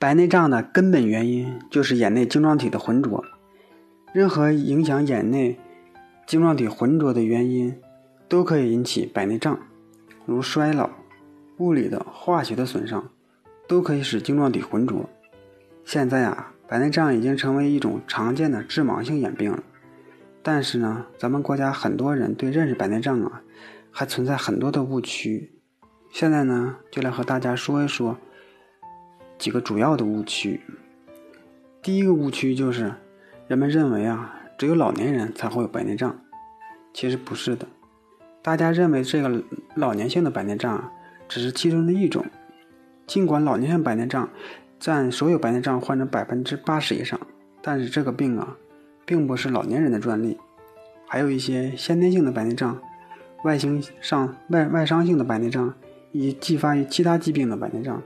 白内障的根本原因就是眼内晶状体的浑浊。任何影响眼内晶状体浑浊的原因，都可以引起白内障，如衰老、物理的、化学的损伤，都可以使晶状体浑浊。现在啊，白内障已经成为一种常见的致盲性眼病了。但是呢，咱们国家很多人对认识白内障啊，还存在很多的误区。现在呢，就来和大家说一说几个主要的误区。第一个误区就是，人们认为啊，只有老年人才会有白内障，其实不是的。大家认为这个老年性的白内障只是其中的一种，尽管老年性白内障占所有白内障患者百分之八十以上，但是这个病啊。并不是老年人的专利，还有一些先天性的白内障、外形上外外伤性的白内障，以及继发于其他疾病的白内障，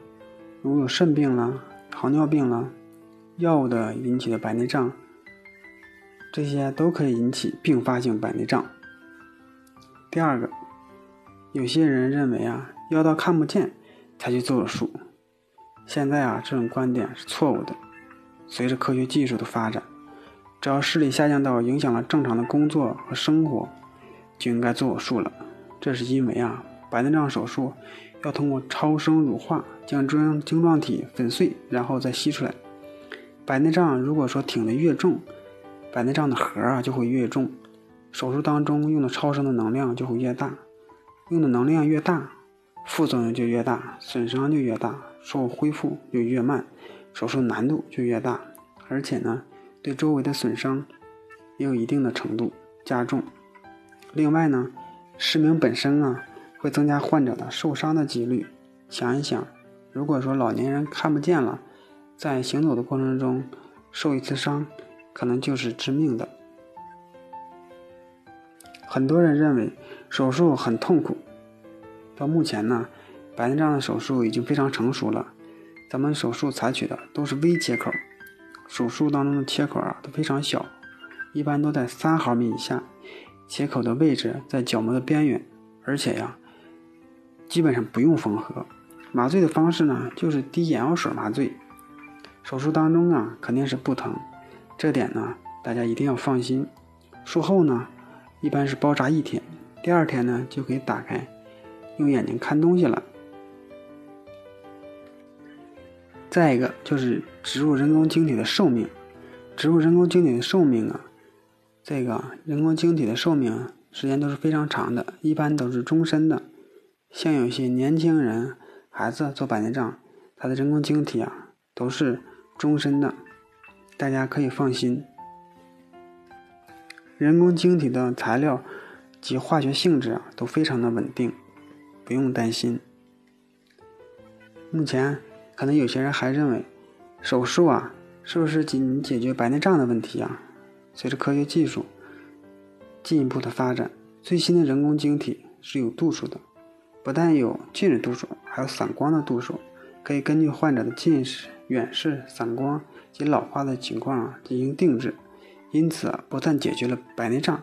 如有肾病了、糖尿病了、药物的引起的白内障，这些都可以引起并发性白内障。第二个，有些人认为啊，要到看不见才去做手术，现在啊，这种观点是错误的。随着科学技术的发展。只要视力下降到影响了正常的工作和生活，就应该做手术了。这是因为啊，白内障手术要通过超声乳化将中央晶状体粉碎，然后再吸出来。白内障如果说挺得越重，白内障的核啊就会越重，手术当中用的超声的能量就会越大，用的能量越大，副作用就越大，损伤就越大，术后恢复就越慢，手术难度就越大，而且呢。对周围的损伤也有一定的程度加重。另外呢，失明本身啊会增加患者的受伤的几率。想一想，如果说老年人看不见了，在行走的过程中受一次伤，可能就是致命的。很多人认为手术很痛苦。到目前呢，白内障的手术已经非常成熟了，咱们手术采取的都是微切口。手术当中的切口啊都非常小，一般都在三毫米以下。切口的位置在角膜的边缘，而且呀，基本上不用缝合。麻醉的方式呢，就是滴眼药水麻醉。手术当中啊，肯定是不疼，这点呢，大家一定要放心。术后呢，一般是包扎一天，第二天呢就可以打开，用眼睛看东西了。再一个就是植入人工晶体的寿命，植入人工晶体的寿命啊，这个人工晶体的寿命时间都是非常长的，一般都是终身的。像有些年轻人、孩子做白内障，他的人工晶体啊都是终身的，大家可以放心。人工晶体的材料及化学性质啊都非常的稳定，不用担心。目前。可能有些人还认为，手术啊，是不是仅解决白内障的问题啊？随着科学技术进一步的发展，最新的人工晶体是有度数的，不但有近视度数，还有散光的度数，可以根据患者的近视、远视、散光及老化的情况啊进行定制。因此，不但解决了白内障，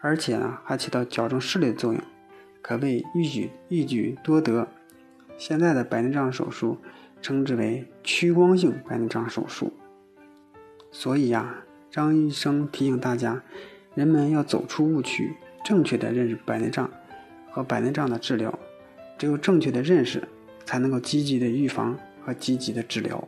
而且呢，还起到矫正视力的作用，可谓一举一举多得。现在的白内障手术。称之为屈光性白内障手术。所以呀，张医生提醒大家，人们要走出误区，正确的认识白内障和白内障的治疗。只有正确的认识，才能够积极的预防和积极的治疗。